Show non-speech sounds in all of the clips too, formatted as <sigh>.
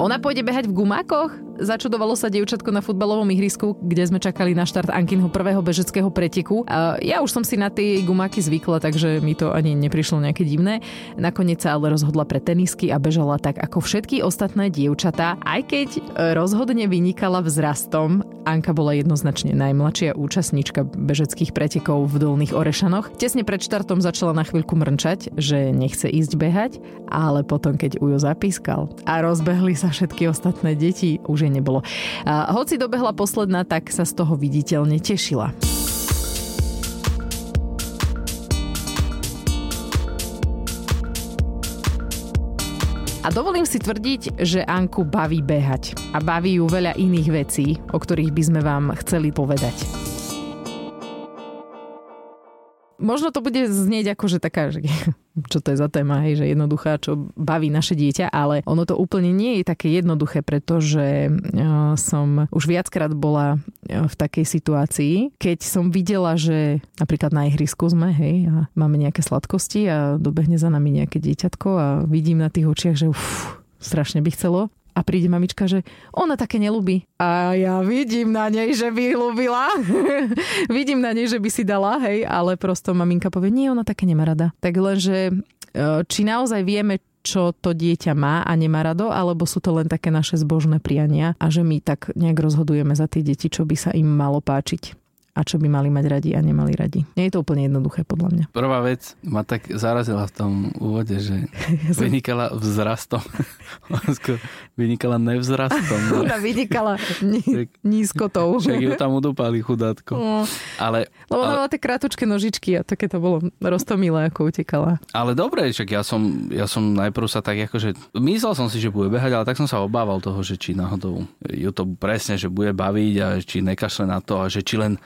Ona pôjde behať v gumákoch? Začudovalo sa dievčatko na futbalovom ihrisku, kde sme čakali na štart Ankinho prvého bežeckého preteku. Ja už som si na tie gumáky zvykla, takže mi to ani neprišlo nejaké divné. Nakoniec sa ale rozhodla pre tenisky a bežala tak ako všetky ostatné dievčatá, aj keď rozhodne vynikala vzrastom. Anka bola jednoznačne najmladšia účastníčka bežeckých pretekov v Dolných Orešanoch. Tesne pred štartom začala na chvíľku mrnčať, že nechce ísť behať, ale potom, keď Ujo zapískal a rozbehli sa všetky ostatné deti, už nebolo. A hoci dobehla posledná, tak sa z toho viditeľne tešila. A dovolím si tvrdiť, že Anku baví behať. A baví ju veľa iných vecí, o ktorých by sme vám chceli povedať možno to bude znieť ako, že taká, že, <laughs> čo to je za téma, hej, že jednoduchá, čo baví naše dieťa, ale ono to úplne nie je také jednoduché, pretože uh, som už viackrát bola uh, v takej situácii, keď som videla, že napríklad na ihrisku sme, hej, a máme nejaké sladkosti a dobehne za nami nejaké dieťatko a vidím na tých očiach, že uf, strašne by chcelo a príde mamička, že ona také nelúbi. A ja vidím na nej, že by ľúbila. <laughs> vidím na nej, že by si dala, hej, ale prosto maminka povie, nie, ona také nemá rada. Tak lenže e, či naozaj vieme, čo to dieťa má a nemá rado, alebo sú to len také naše zbožné priania a že my tak nejak rozhodujeme za tie deti, čo by sa im malo páčiť a čo by mali mať radi a nemali radi. Nie je to úplne jednoduché, podľa mňa. Prvá vec ma tak zarazila v tom úvode, že <laughs> vynikala vzrastom. vynikala nevzrastom. <laughs> Ona vynikala ní, nízkotou. Však ju tam udúpali chudátko. No. Ale, Lebo ona ale... mala tie krátučké nožičky a také to bolo roztomilé, ako utekala. Ale dobre, však ja som, ja som najprv sa tak akože... Myslel som si, že bude behať, ale tak som sa obával toho, že či náhodou ju to presne, že bude baviť a či nekašle na to a že či len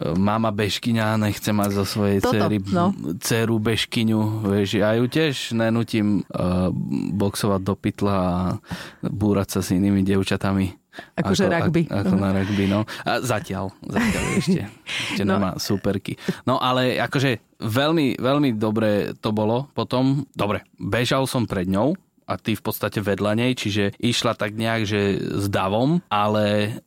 mama bežkyňa nechce mať zo svojej Toto, cery, no. dceru bežkyňu, vieš, ja ju tiež nenutím uh, boxovať do pytla a búrať sa s inými devčatami. Akože ako, rugby. Ako, ako na rugby, no. A zatiaľ, zatiaľ <laughs> ešte, ešte no. nemá superky. No ale akože veľmi, veľmi dobre to bolo potom. Dobre, bežal som pred ňou, a ty v podstate vedľa nej, čiže išla tak nejak, že s davom, ale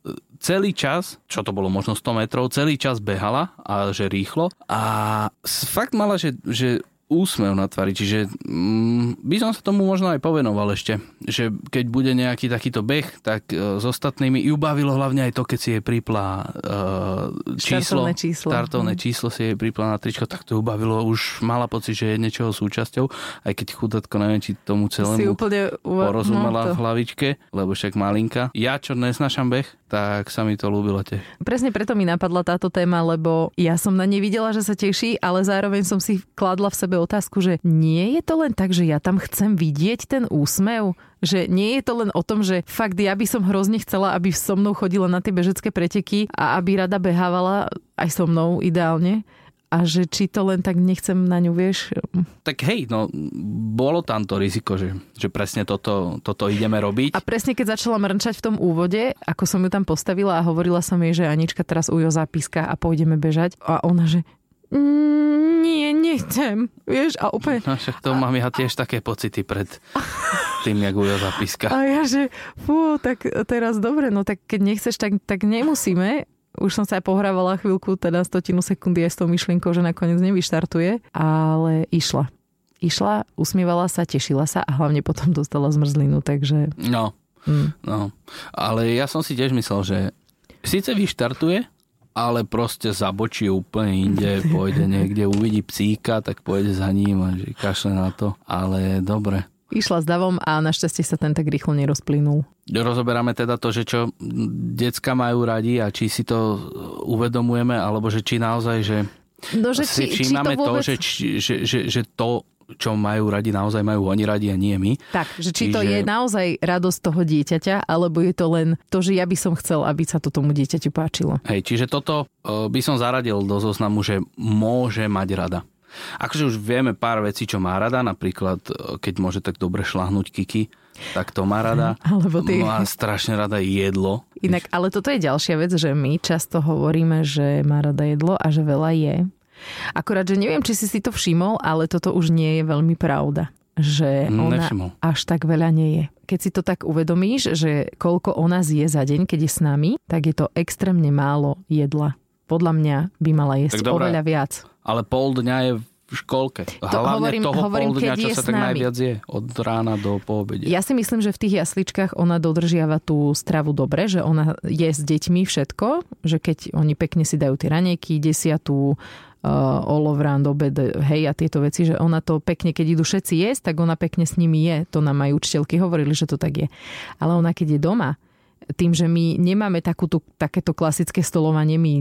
celý čas, čo to bolo možno 100 metrov, celý čas behala a že rýchlo. A fakt mala, že, že úsmev na tvári, čiže mm, by som sa tomu možno aj povenoval ešte, že keď bude nejaký takýto beh, tak e, s ostatnými ju bavilo hlavne aj to, keď si jej pripla e, číslo, štartovné číslo, štartovné mm. číslo si jej pripla na tričko, tak to ju bavilo, už mala pocit, že je niečoho súčasťou, aj keď chudatko neviem, či tomu celému si úplne porozumela no, to... v hlavičke, lebo však malinka. Ja, čo nesnášam beh, tak sa mi to ľúbilo tiež. Presne preto mi napadla táto téma, lebo ja som na nej videla, že sa teší, ale zároveň som si kladla v sebe otázku, že nie je to len tak, že ja tam chcem vidieť ten úsmev, že nie je to len o tom, že fakt ja by som hrozne chcela, aby so mnou chodila na tie bežecké preteky a aby rada behávala aj so mnou ideálne, a že či to len tak nechcem na ňu, vieš. Tak hej, no bolo tam to riziko, že, že presne toto, toto ideme robiť. A presne keď začala mrnčať v tom úvode, ako som ju tam postavila a hovorila som jej, že Anička teraz ujo zápiska a pôjdeme bežať a ona, že nie, nechcem. Vieš, a úplne... No však to mám ja tiež také pocity pred tým, jak ujo zapíska. A ja, že fú, tak teraz dobre, no tak keď nechceš, tak, tak nemusíme. Už som sa aj pohrávala chvíľku, teda stotinu sekundy aj s tou myšlienkou, že nakoniec nevyštartuje, ale išla. Išla, usmievala sa, tešila sa a hlavne potom dostala zmrzlinu, takže... No, mm. no. Ale ja som si tiež myslel, že síce vyštartuje, ale proste zabočí úplne inde, pôjde niekde, uvidí psíka, tak pôjde za ním a že kašle na to. Ale dobre. Išla s davom a našťastie sa ten tak rýchlo nerozplynul. Rozoberáme teda to, že čo decka majú radi a či si to uvedomujeme, alebo že či naozaj, že No, že či, či to, vôbec... to že, že, že, že to čo majú radi, naozaj majú oni radi a nie my. Tak, že či Čiže... to je naozaj radosť toho dieťaťa, alebo je to len to, že ja by som chcel, aby sa to tomu dieťaťu páčilo. Hej, čiže toto e, by som zaradil do zoznamu, že môže mať rada. Akože už vieme pár vecí, čo má rada, napríklad e, keď môže tak dobre šlahnúť Kiki, tak to má rada. Alebo ty... Má strašne rada jedlo. Inak, ale toto je ďalšia vec, že my často hovoríme, že má rada jedlo a že veľa je. Akorát, že neviem, či si si to všimol, ale toto už nie je veľmi pravda. že Mm, ona nevšimol. až tak veľa nie je. Keď si to tak uvedomíš, že koľko ona zje za deň, keď je s nami, tak je to extrémne málo jedla. Podľa mňa by mala jesť Tak dobré. oveľa viac. Ale pol dňa je v školke. Hlavne hovorím- toho hovorím, pol dňa, čo sa tak najviac je. Od rána do poobede. Ja si myslím, že v tých jasličkách ona dodržiava tú stravu dobre, že ona je s deťmi všetko, že keď oni pekne si dajú tie ranejky, desiatú, uh, olovran, obed, hej a tieto veci, že ona to pekne, keď idú všetci jesť, tak ona pekne s nimi je. To nám aj učiteľky hovorili, že to tak je. Ale ona keď je doma, tým, že my nemáme takúto, takéto klasické stolovanie, my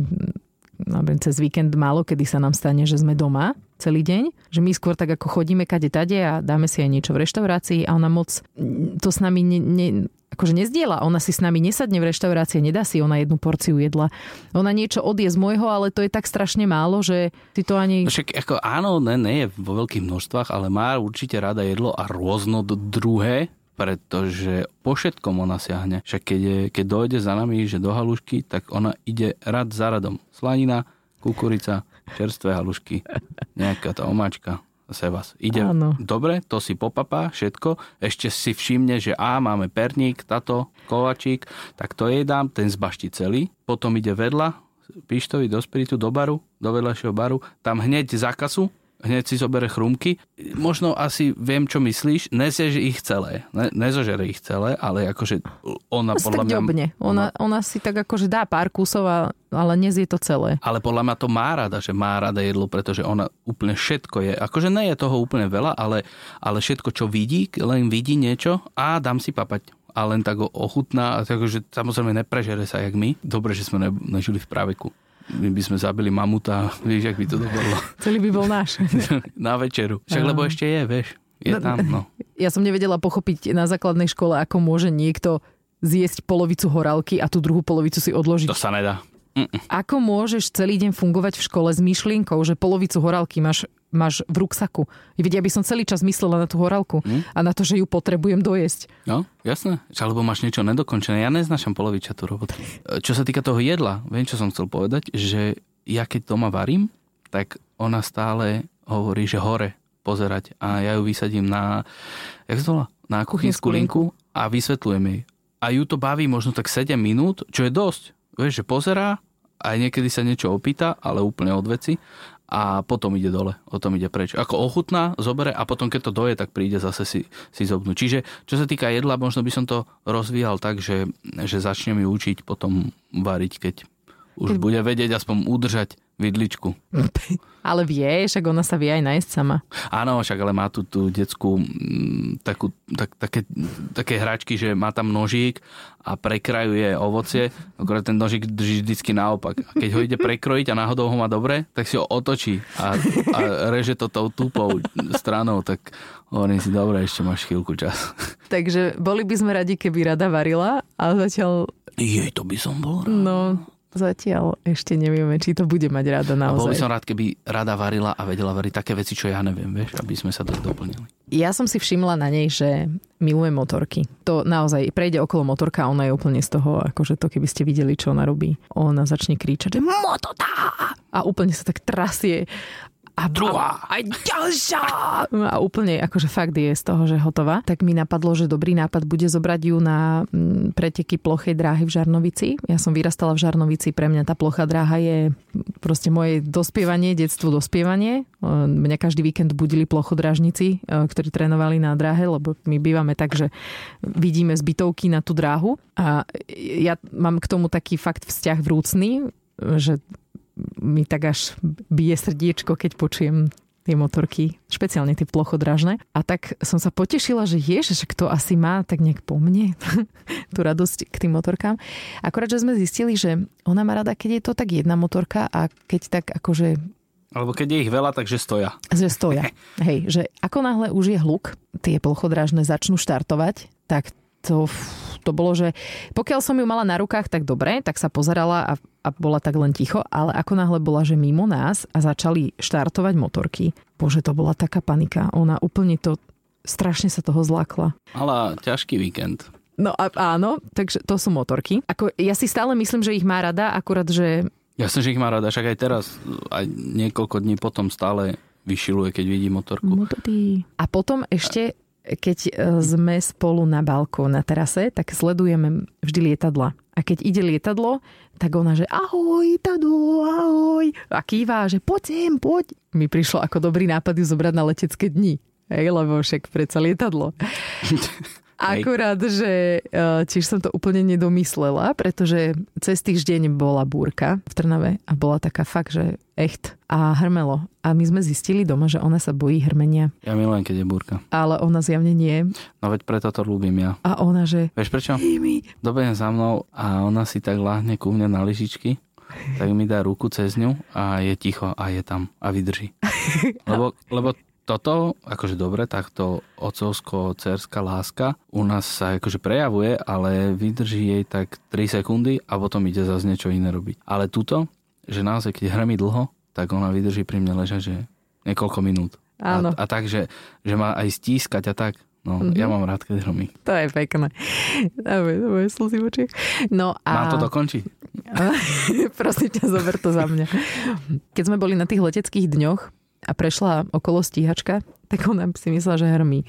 napríklad cez víkend málo, kedy sa nám stane, že sme doma celý deň, že my skôr tak ako chodíme kade tade a dáme si aj niečo v reštaurácii a ona moc mm, to s nami ne, ne, akože nezdiela. Ona si s nami nesadne v reštaurácii, nedá si ona jednu porciu jedla. Ona niečo odje z môjho, ale to je tak strašne málo, že si to ani... No Však ako áno, ne, ne je vo veľkých množstvách, ale má určite rada jedlo a rôzno druhé, pretože po všetkom ona siahne. Však keď, je, keď dojde za nami, že do halušky, tak ona ide rad za radom. Slanina, kukurica, čerstvé halušky, nejaká tá omáčka, zase vás. Ide Áno. dobre, to si popapá všetko, ešte si všimne, že á, máme perník, tato, kovačík, tak to jej dám, ten zbaští celý, potom ide vedľa, pištovi do spiritu, do baru, do vedľajšieho baru, tam hneď za kasu, hneď si zobere chrumky. Možno asi viem, čo myslíš, neseže ich celé, ne, nezožere ich celé, ale akože ona si podľa mňa... ďobne. Ona, ona si tak akože dá pár kusov, a- ale nezie to celé. Ale podľa mňa to má rada, že má rada jedlo, pretože ona úplne všetko je. Akože nie je toho úplne veľa, ale, ale všetko, čo vidí, len vidí niečo a dám si papať. A len tak ho ochutná, takže samozrejme neprežere sa jak my. Dobre, že sme ne, nežili v práveku. My by sme zabili mamuta, vieš, jak by to dopadlo. <laughs> Celý by bol náš. <laughs> Na večeru. Však lebo ešte je, vieš. Je No, tam, no. <laughs> Ja som nevedela pochopiť na základnej škole, ako môže niekto zjesť polovicu horálky a tú druhú polovicu si odložiť. To sa nedá. Ako môžeš celý deň fungovať v škole s myšlienkou, že polovicu horálky máš, máš v ruksaku? Veď ja by som celý čas myslela na tú horálku a na to, že ju potrebujem dojesť. No, jasné. Alebo máš niečo nedokončené. Ja neznášam polovičatú robotu. E, Čo sa týka toho jedla, viem, čo som chcel povedať, že ja keď doma varím, tak ona stále hovorí, že hore pozerať a ja ju vysadím na, jak sa volá? Na Kuchynskú linku a vysvetľujem jej. A ju to baví možno tak 7 minút, čo je dosť. Vieš, že pozerá, aj niekedy sa niečo opýta, ale úplne od veci a potom ide dole, o tom ide preč. Ako ochutná, zobere a potom keď to doje, tak príde zase si, si zobnúť. Čiže čo sa týka jedla, možno by som to rozvíjal tak, že, že začnem ju učiť potom variť, keď už bude vedieť aspoň udržať vidličku. <laughs> Ale vie, však ona sa vie aj nájsť sama. Áno, však ale má tu tú detskú takú, tak, také, také hračky, že má tam nožík a prekrajuje ovocie, akorát ten nožík drží vždycky naopak. A keď ho ide prekrojiť a náhodou ho má dobre, tak si ho otočí a, a reže to tou tupou stranou, tak hovorím si, dobre, ešte máš chvíľku čas. <laughs> Takže boli by sme radi, keby rada varila, ale zatiaľ, Jej, to by som bol rád. no, zatiaľ ešte nevieme, či to bude mať rada A bol by naozaj. som rád, keby rada varila a vedela variť také veci, čo ja neviem, vieš, aby sme sa tak doplnili. Ja som si všimla na nej, že miluje motorky. To naozaj prejde okolo motorka a ona je úplne z toho, akože to keby ste videli, čo ona robí. Ona začne kričať, že mototá! A úplne sa tak trasie. A Druhá. A, ďalšia! <laughs> A úplne akože fakt je z toho, že hotová. Tak mi napadlo, že dobrý nápad bude zobrať ju na mm, preteky plochej dráhy v Žarnovici. Ja som vyrastala v Žarnovici, pre mňa tá plochá dráha je proste moje dospievanie, detstvo dospievanie. Mňa každý víkend budili plochodrážnici, ktorí trénovali na dráhe, lebo my bývame tak, že vidíme zbytovky na tú dráhu. A ja mám k tomu taký fakt vzťah vrúcný, že mi tak až bije srdiečko, keď počujem tie motorky, špeciálne tie plochodrážne. A tak som sa potešila, že ježiš, kto asi má tak nejak po mne <laughs> tú radosť k tým motorkám. Akorát, že sme zistili, že ona má rada, keď je to tak jedna motorka a keď tak akože Alebo keď je ich veľa, takže stoja. že stoja. <laughs> Hej, že ako náhle už je hluk, tie plochodrážne začnú štartovať, tak to, to bolo, že pokiaľ som ju mala na rukách, tak dobre, tak sa pozerala a, a bola tak len ticho, ale ako náhle bola, že mimo nás a začali štartovať motorky, bože, to bola taká panika. Ona úplne to, strašne sa toho zlákla. Mala ťažký víkend. No a, áno, takže to sú motorky. Ako, ja si stále myslím, že ich má rada, akurát, že Jasne, že ich má rada, však aj teraz, aj niekoľko dní potom stále vyšiluje, keď vidí motorku. Mototy. A potom ešte, keď e, sme spolu na balkó na terase, tak sledujeme vždy lietadla. A keď ide lietadlo, tak ona, že ahoj, lietadlo, ahoj. A kýva, že poď sem, poď. Mi prišlo ako dobrý nápad ju zobrať na letecké dni. Hej, lebo však predsa lietadlo. <laughs> Akurát, že tiež som to úplne nedomyslela, pretože cez týždeň bola búrka v Trnave a bola taká fakt, že echt a hrmelo. A my sme zistili doma, že ona sa bojí hrmenia. Ja milujem, keď je búrka. Ale ona zjavne nie. No veď preto to ľúbim ja. A ona, že... Vieš prečo? Dobehne za mnou a ona si tak láhne ku mne na lyžičky tak mi dá ruku cez ňu a je ticho a je tam a vydrží. <laughs> Lebo, lebo toto, akože dobre, takto ocovsko-cerská láska u nás sa akože prejavuje, ale vydrží jej tak 3 sekundy a potom ide zase niečo iné robiť. Ale tuto, že naozaj, keď hrmí dlho, tak ona vydrží pri mne ležať, že niekoľko minút. Áno. A, a tak, že, že má aj stískať a tak. No, mm-hmm. ja mám rád, keď hromí. To je pekné. Dávaj, dávaj slzy v očiach. No a... Mám to dokončiť? <laughs> Prosím ťa, zober to za mňa. Keď sme boli na tých leteckých dňoch, a prešla okolo stíhačka, tak ona si myslela, že hrmí.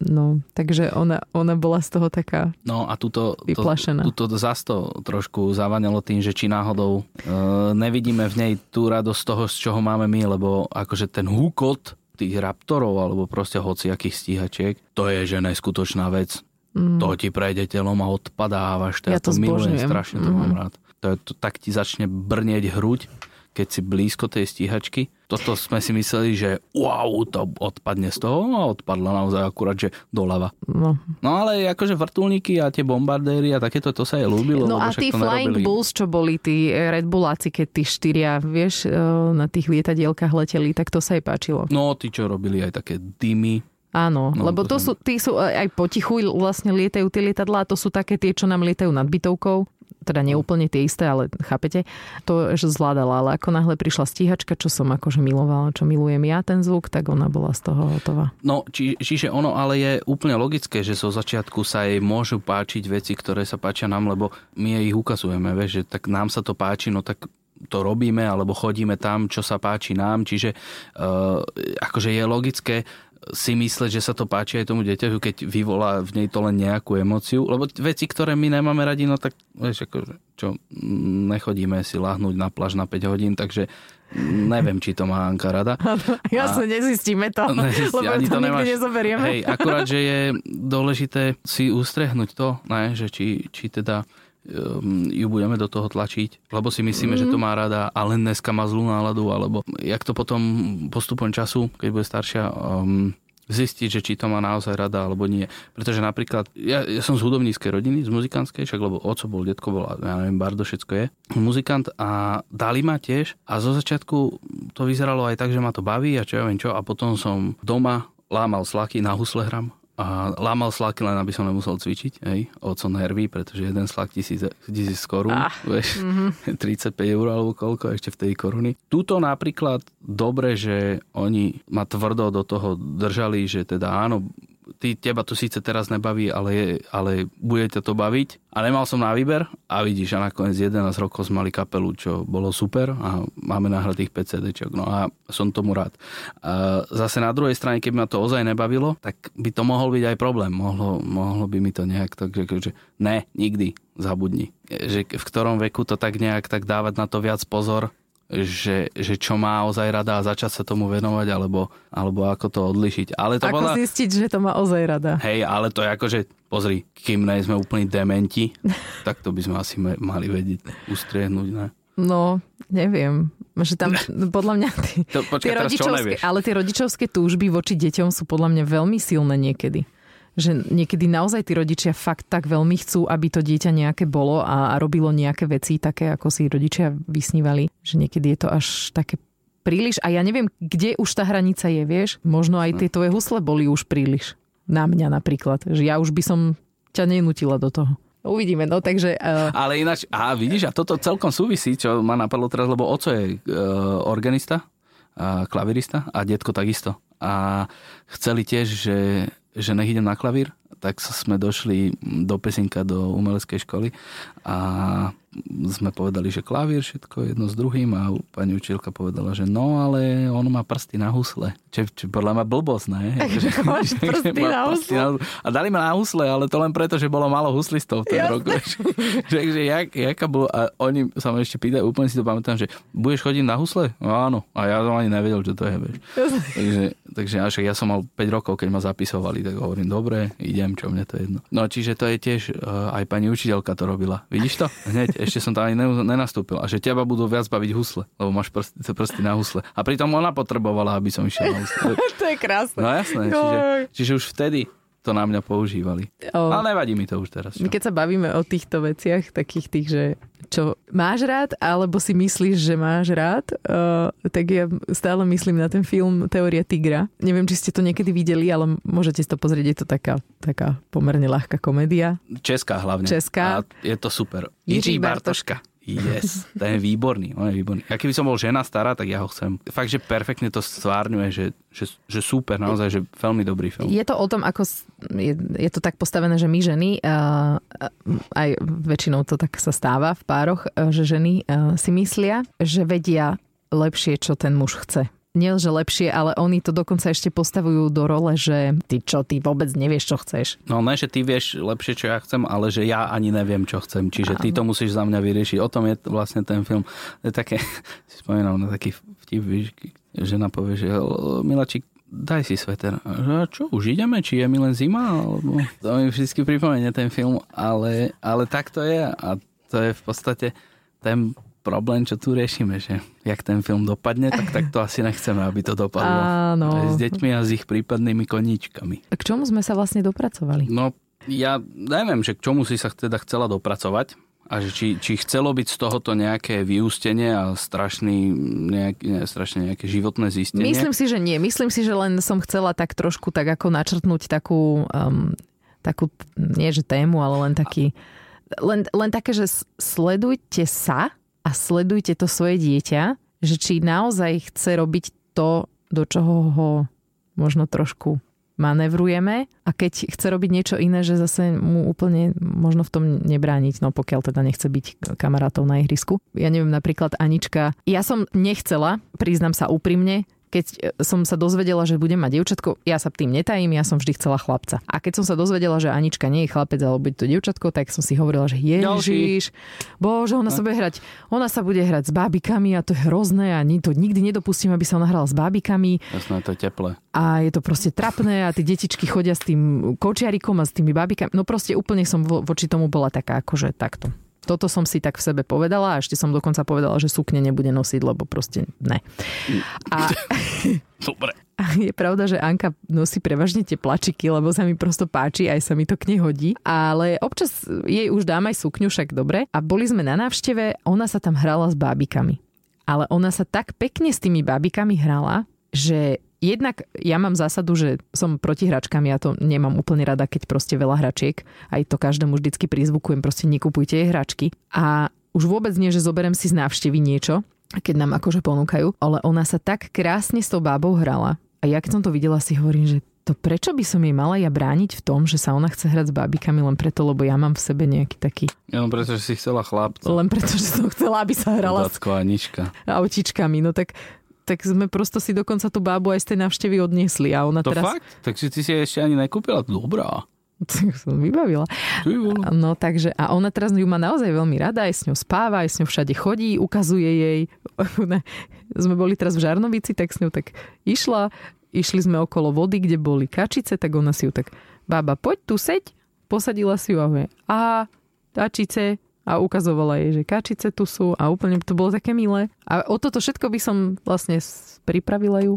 No, takže ona, ona bola z toho taká No a tuto, vyplašená. To, tuto zas to trošku zavanelo tým, že či náhodou e, nevidíme v nej tú radosť z toho, z čoho máme my, lebo akože ten húkot tých raptorov alebo proste hociakých stíhačiek, to je že neskutočná vec. Mm. To ti prejde telom a odpadávaš. Ja, ja to, to milujem, strašne to mm. mám rád. To, je, to, tak ti začne brnieť hruď keď si blízko tej stíhačky. Toto sme si mysleli, že wow, to odpadne z toho a odpadla naozaj akurát, že doľava. No. no ale akože vrtulníky a tie bombardéry a takéto, to sa jej ľúbilo. No a tí Flying nerobili. Bulls, čo boli tí Red Bulláci, keď tí štyria, vieš, e, na tých lietadielkách leteli, tak to sa jej páčilo. No, tí, čo robili aj také dymy, Áno, no, lebo to sú, tí sú aj potichu vlastne lietajú tie lietadlá, to sú také tie, čo nám lietajú nad bytovkou. Teda neúplne tie isté, ale chápete, to že zvládala, ale ako náhle prišla stíhačka, čo som akože milovala, čo milujem ja ten zvuk, tak ona bola z toho hotová. No, či, čiže ono ale je úplne logické, že zo začiatku sa jej môžu páčiť veci, ktoré sa páčia nám, lebo my ich ukazujeme, vieš, že tak nám sa to páči, no tak to robíme alebo chodíme tam, čo sa páči nám, čiže uh, akože je logické si mysleť, že sa to páči aj tomu dieťaťu, keď vyvolá v nej to len nejakú emociu. Lebo veci, ktoré my nemáme radi, no tak vieš, ako, čo, nechodíme si lahnúť na pláž na 5 hodín, takže neviem, či to má Anka rada. <laughs> Jasne, nezistíme to, <laughs> nezistí, lebo ani to, to nemáš, nezoberieme. Hej, akurát, že je dôležité si ustrehnúť to, ne, že či, či teda ju budeme do toho tlačiť, lebo si myslíme, mm. že to má rada a len dneska má zlú náladu, alebo jak to potom postupom času, keď bude staršia, um, zistiť, že či to má naozaj rada alebo nie. Pretože napríklad, ja, ja som z hudobníckej rodiny, z muzikantskej, však lebo oco bol, detko bol, ja neviem, Bardo, všetko je, muzikant a dali ma tiež a zo začiatku to vyzeralo aj tak, že ma to baví a čo ja viem čo a potom som doma lámal slaky na husle hram a lámal slaky len, aby som nemusel cvičiť, hej, oco nervy, pretože jeden slak tisíc, tisíc korún, ah, vieš, <laughs> mm-hmm. 35 eur alebo koľko ešte v tej koruny. Tuto napríklad dobre, že oni ma tvrdo do toho držali, že teda áno, ty, teba to síce teraz nebaví, ale, ale bude ťa to baviť. A nemal som na výber a vidíš, a nakoniec 11 rokov sme mali kapelu, čo bolo super a máme nahratých 5 cd No a som tomu rád. A zase na druhej strane, keby ma to ozaj nebavilo, tak by to mohol byť aj problém. Mohlo, mohlo by mi to nejak tak, že, že ne, nikdy, zabudni. Že v ktorom veku to tak nejak tak dávať na to viac pozor, že, že čo má ozaj rada a začať sa tomu venovať, alebo, alebo ako to odlišiť. Ale to ako bola... zistiť, že to má ozaj rada. Hej, ale to je ako, že pozri, kým ne sme úplní dementi, <laughs> tak to by sme asi mali vedieť ustriehnúť, ne? No, neviem. Že tam, podľa mňa, <laughs> tí, to, počkaj, tie rodičovské, ale tie rodičovské túžby voči deťom sú podľa mňa veľmi silné niekedy že niekedy naozaj tí rodičia fakt tak veľmi chcú, aby to dieťa nejaké bolo a, a robilo nejaké veci také, ako si rodičia vysnívali, že niekedy je to až také príliš a ja neviem, kde už tá hranica je, vieš? Možno aj tie tvoje husle boli už príliš. Na mňa napríklad. Že ja už by som ťa nenutila do toho. Uvidíme, no takže... Uh... Ale ináč, a vidíš, a toto celkom súvisí, čo ma napadlo teraz, lebo oco je uh, organista, a klavirista a detko takisto. A chceli tiež, že že nech idem na klavír, tak sme došli do Pesinka, do umeleckej školy a sme povedali, že klavír, všetko jedno s druhým a pani učiteľka povedala, že no, ale on má prsty na husle. Čo, čo podľa mňa blbosť, ne? <laughs> Že, <laughs> prsty na husle. A dali ma na husle, ale to len preto, že bolo málo huslistov v tom roku. <laughs> Takže jak, jaká bol, a oni sa ma ešte pýtajú, úplne si to pamätám, že budeš chodiť na husle? No, áno. A ja som ani nevedel, čo to je, vieš. Takže, takže až ja som mal 5 rokov, keď ma zapisovali, tak hovorím, dobre, idem, čo mne to je jedno. No čiže to je tiež, uh, aj pani učiteľka to robila. Vidíš to? Hneď, ešte som tam ani nenastúpil. A že teba budú viac baviť husle, lebo máš prsty, prsty na husle. A pritom ona potrebovala, aby som išiel na husle. <laughs> to je krásne. No jasné. Čiže, čiže už vtedy to na mňa používali. O, Ale nevadí mi to už teraz. Čo? Keď sa bavíme o týchto veciach, takých tých, že čo máš rád, alebo si myslíš, že máš rád, uh, tak ja stále myslím na ten film Teória tigra. Neviem, či ste to niekedy videli, ale môžete si to pozrieť, je to taká, taká pomerne ľahká komédia. Česká hlavne. Česká. A je to super. Jiří Bartoška. Yes, to je výborný, on je výborný. A keby som bol žena stará, tak ja ho chcem. Fakt, že perfektne to stvárňuje, že, že, že super, naozaj, že veľmi dobrý film. Je to o tom, ako je, je to tak postavené, že my ženy, uh, aj väčšinou to tak sa stáva v pároch, uh, že ženy uh, si myslia, že vedia lepšie, čo ten muž chce nie že lepšie, ale oni to dokonca ešte postavujú do role, že ty čo, ty vôbec nevieš, čo chceš. No ne, že ty vieš lepšie, čo ja chcem, ale že ja ani neviem, čo chcem. Čiže ty to musíš za mňa vyriešiť. O tom je vlastne ten film. Je také, <laughs> si spomínam na taký vtip, víš, žena povie, že Milačík, daj si sveter. A čo, už ideme? Či je mi len zima? Alebo... To mi vždy pripomenie ten film, ale, ale tak to je a to je v podstate ten problém, čo tu riešime, že jak ten film dopadne, tak, tak to asi nechceme, aby to dopadlo. Áno. Aj s deťmi a s ich prípadnými koníčkami. K čomu sme sa vlastne dopracovali? No, ja neviem, že k čomu si sa teda chcela dopracovať a že či, či chcelo byť z tohoto nejaké vyústenie a strašný, nejak, ne, strašne nejaké životné zistenie? Myslím si, že nie. Myslím si, že len som chcela tak trošku tak ako načrtnúť takú, um, takú nie že tému, ale len taký, len, len také, že sledujte sa a sledujte to svoje dieťa, že či naozaj chce robiť to, do čoho ho možno trošku manevrujeme a keď chce robiť niečo iné, že zase mu úplne možno v tom nebrániť, no pokiaľ teda nechce byť kamarátov na ihrisku. Ja neviem, napríklad Anička, ja som nechcela, priznam sa úprimne, keď e, som sa dozvedela, že budem mať dievčatko, ja sa tým netajím, ja som vždy chcela chlapca. A keď som sa dozvedela, že Anička nie je chlapec, ale bude to dievčatko, tak som si hovorila, že ježiš, bože, ona sa bude hrať, ona sa bude hrať s bábikami a to je hrozné a to nikdy nedopustím, aby sa ona hrala s bábikami. Jasné, to je teple. A je to proste trapné a tie detičky chodia s tým kočiarikom a s tými bábikami. No proste úplne som vo, voči tomu bola taká akože takto. Toto som si tak v sebe povedala a ešte som dokonca povedala, že sukne nebude nosiť, lebo proste ne. A... <laughs> Dobre. A je pravda, že Anka nosí prevažne tie plačiky, lebo sa mi prosto páči, aj sa mi to k nej hodí. Ale občas jej už dám aj sukňu, však dobre. A boli sme na návšteve, ona sa tam hrala s bábikami. Ale ona sa tak pekne s tými bábikami hrala, že jednak ja mám zásadu, že som proti hračkám, ja to nemám úplne rada, keď proste veľa hračiek, aj to každému vždycky prizvukujem, proste nekupujte jej hračky. A už vôbec nie, že zoberem si z návštevy niečo, keď nám akože ponúkajú, ale ona sa tak krásne s tou bábou hrala. A ja keď som to videla, si hovorím, že to prečo by som jej mala ja brániť v tom, že sa ona chce hrať s bábikami len preto, lebo ja mám v sebe nejaký taký... Ja len preto, že si chcela chlapca. Len preto, že som chcela, aby sa hrala s... Anička. autičkami. No tak tak sme prosto si dokonca tú bábu aj z tej návštevy odniesli. A ona to teraz... fakt? Takže ty si ešte ani nekúpila? Dobrá. <laughs> Tak som vybavila. No takže, a ona teraz ju má naozaj veľmi rada, aj s ňou spáva, aj s ňou všade chodí, ukazuje jej. <laughs> sme boli teraz v Žarnovici, tak s ňou tak išla, išli sme okolo vody, kde boli kačice, tak ona si ju tak, bába, poď tu seď, posadila si ju a vie, a kačice, a ukazovala jej, že kačice tu sú a úplne to bolo také milé. A o toto všetko by som vlastne pripravila ju,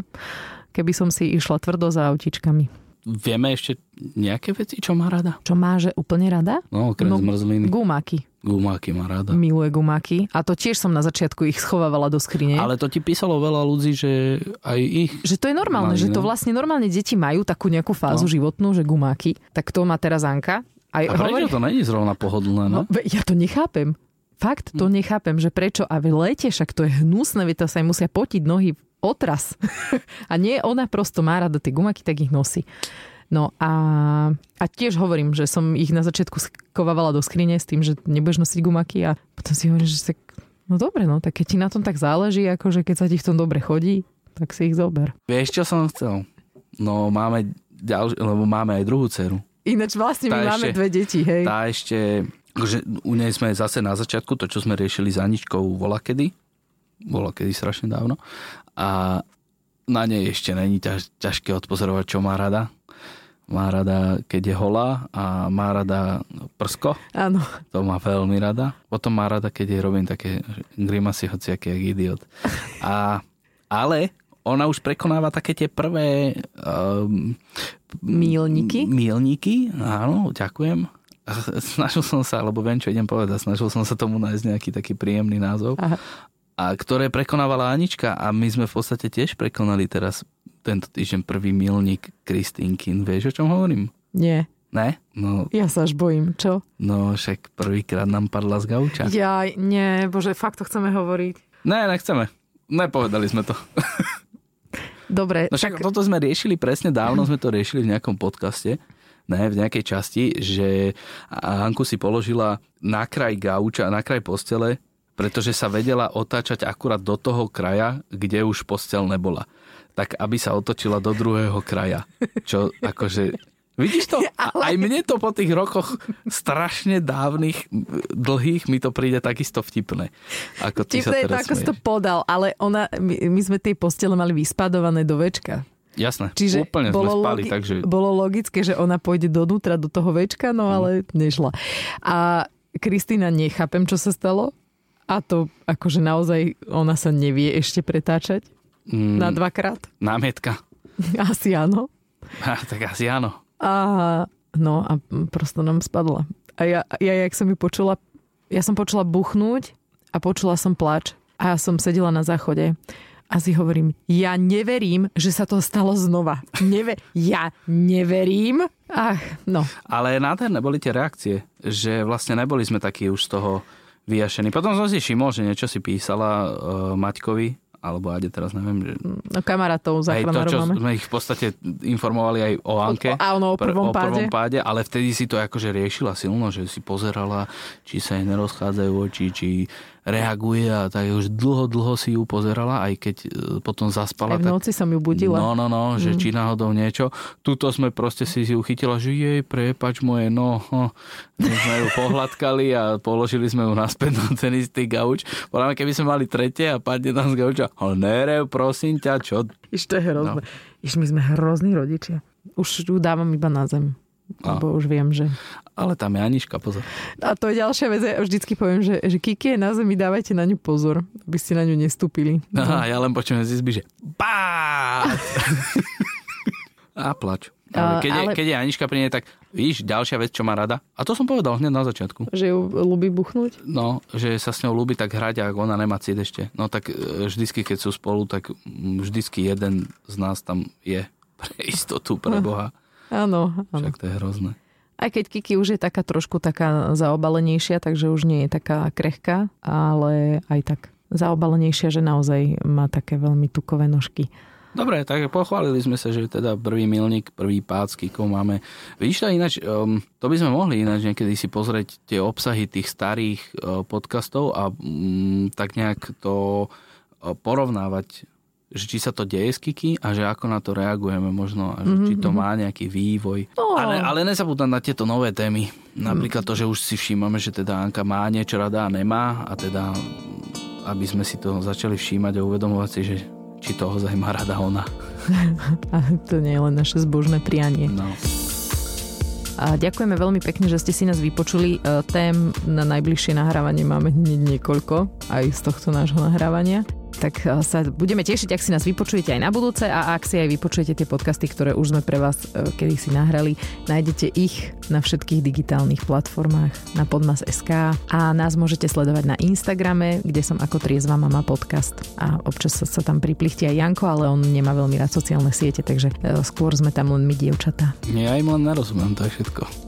keby som si išla tvrdo za autičkami. Vieme ešte nejaké veci, čo má rada? Čo má, že úplne rada? No, okrem no, zmrzliny. Gumáky. Gumáky má rada. Miluje gumáky. A to tiež som na začiatku ich schovávala do skrine. Ale to ti písalo veľa ľudí, že aj ich... Že to je normálne, mali, že to vlastne normálne deti majú takú nejakú fázu no. životnú, že gumáky. Tak to má teraz Anka. Aj, a prečo to není zrovna pohodlné, no? no? Ja to nechápem. Fakt to hm. nechápem, že prečo a v lete však to je hnusné, veď to sa im musia potiť nohy otras. <laughs> a nie ona prosto má rada tie gumaky, tak ich nosí. No a, a tiež hovorím, že som ich na začiatku skovávala do skrine s tým, že nebudeš nosiť gumaky a potom si hovorím, že tak, no dobre, no tak keď ti na tom tak záleží, akože keď sa ti v tom dobre chodí, tak si ich zober. Vieš, čo som chcel? No máme ďalš- lebo máme aj druhú dceru. Ináč vlastne my Tá máme ešte- dve deti, hej. Tá ešte, že u nej sme zase na začiatku, to čo sme riešili s Aničkou bola kedy, bola kedy strašne dávno a na nej ešte není ťaž, ťažké odpozorovať, čo má rada. Má rada, keď je holá a má rada prsko, Áno. to má veľmi rada. Potom má rada, keď jej robím také grimasy hociaké, jak idiot. A, ale ona už prekonáva také tie prvé um, Mílniky? Mílniky, áno, ďakujem. <laughs> Snažil som sa, lebo viem, čo idem povedať, snažil som sa tomu nájsť nejaký taký príjemný názov. Aha. A ktoré prekonávala Anička a my sme v podstate tiež prekonali teraz tento týždeň prvý milník Kristínkin. Vieš, o čom hovorím? Nie. Ne? No, Ja sa až bojím, čo? no však prvýkrát nám padla z gauča. Ja, nie, bože, fakt to chceme hovoriť. Ne, nechceme. Nepovedali sme to. <laughs> Dobre, No však tak toto sme riešili presne dávno, sme to riešili v nejakom podcaste, ne, v nejakej časti, že Hanku si položila na kraj gauča, na kraj postele, pretože sa vedela otáčať akurát do toho kraja, kde už postel nebola. Tak aby sa otočila do druhého kraja. Čo akože... Vidíš to? <laughs> A aj mne to po tých rokoch strašne dávnych, dlhých, mi to príde takisto vtipné. Ako ty sa Vtipné je to, ako si to podal, ale ona, my, my sme tej postele mali vyspadované do večka. Jasné, Čiže úplne bolo, sme spali, logi- takže... bolo logické, že ona pôjde dovnútra do toho večka, no ale nešla. A Kristýna, nechápem, čo sa stalo. A to akože naozaj ona sa nevie ešte pretáčať Mm, na dvakrát. námietka. <laughs> Asi áno. <laughs> Ha, tak asi áno. A no a prosto nám spadla. A ja, ja jak som ju počula, ja som počula buchnúť a počula som plač. A ja som sedela na záchode a si hovorím, ja neverím, že sa to stalo znova. Neve- ja neverím. Ach, no. Ale nádherné boli tie reakcie, že vlastne neboli sme takí už z toho vyjašení. Potom som si všimol, že niečo si písala uh, Maťkovi, alebo Ade, teraz neviem, že... no kamarátov Aj to, záchranárov čo máme. sme ich v podstate informovali aj o Anke. O- áno, o prvom o prvom páde. páde. Ale vtedy si to akože riešila silno, že si pozerala, či sa jej nerozchádzajú oči, či reaguje a tak už dlho, dlho si ju pozerala, aj keď e, potom zaspala. Aj v tak noci som ju budila. No, no, no, že či náhodou niečo. Tuto sme proste si ju chytila, že jej, prepač moje, no. no. My sme ju pohľadkali a položili sme ju naspäť na ten istý gauč. Podľa keby sme mali tretie a padne tam z gauča, ale nerev, prosím ťa, čo? Iš, to je hrozné. No. Iš, my sme hrozní rodičia. Už ju dávam iba na zem. No. Lebo už viem, že... Ale tam je Aniška, pozor. A to je ďalšia vec. Ja vždycky poviem, že, že Kiki je na zemi, dávajte na ňu pozor, aby ste na ňu nestúpili. Aha, ja len počujem z izby, že bá! <laughs> a plač. Ale keď, je, ale- keď je Aniška pri nej, tak víš, ďalšia vec, čo má rada. A to som povedal hneď na začiatku. Že ju ľubí buchnúť. No, že sa s ňou ľúbi tak hrať, ak ona nemá cít ešte. No tak e, vždycky, keď sú spolu, tak vždycky jeden z nás tam je pre istotu, pre Boha. Áno, áno. Však to je hrozné. Aj keď Kiki už je taká trošku taká zaobalenejšia, takže už nie je taká krehká, ale aj tak zaobalenejšia, že naozaj má také veľmi tukové nožky. Dobre, tak pochválili sme sa, že teda prvý milník, prvý pád s Kikou máme. Vidíš to ináč, um, to by sme mohli ináč niekedy si pozrieť tie obsahy tých starých uh, podcastov a um, tak nejak to uh, porovnávať že či sa to deje s Kiki a že ako na to reagujeme možno a že či to má nejaký vývoj. No. Ale, ale nezabúdať na tieto nové témy. Napríklad to, že už si všímame, že teda Anka má niečo rada a nemá a teda aby sme si to začali všímať a uvedomovať si, že či to ozaj má rada ona. <laughs> A to nie je len naše zbožné prianie. No. A ďakujeme veľmi pekne, že ste si nás vypočuli. E, Tém na najbližšie nahrávanie máme hneď niekoľko, aj z tohto nášho nahrávania. Tak e, sa budeme tešiť, ak si nás vypočujete aj na budúce a ak si aj vypočujete tie podcasty, ktoré už sme pre vás e, kedy si nahrali. Nájdete ich na všetkých digitálnych platformách na podmas.sk a nás môžete sledovať na Instagrame, kde som ako Triezva mama podcast a občas sa, tam priplichti aj Janko, ale on nemá veľmi rád sociálne siete, takže e, skôr sme tam len my dievčatá. Ja im len nerozumiem, to je všetko.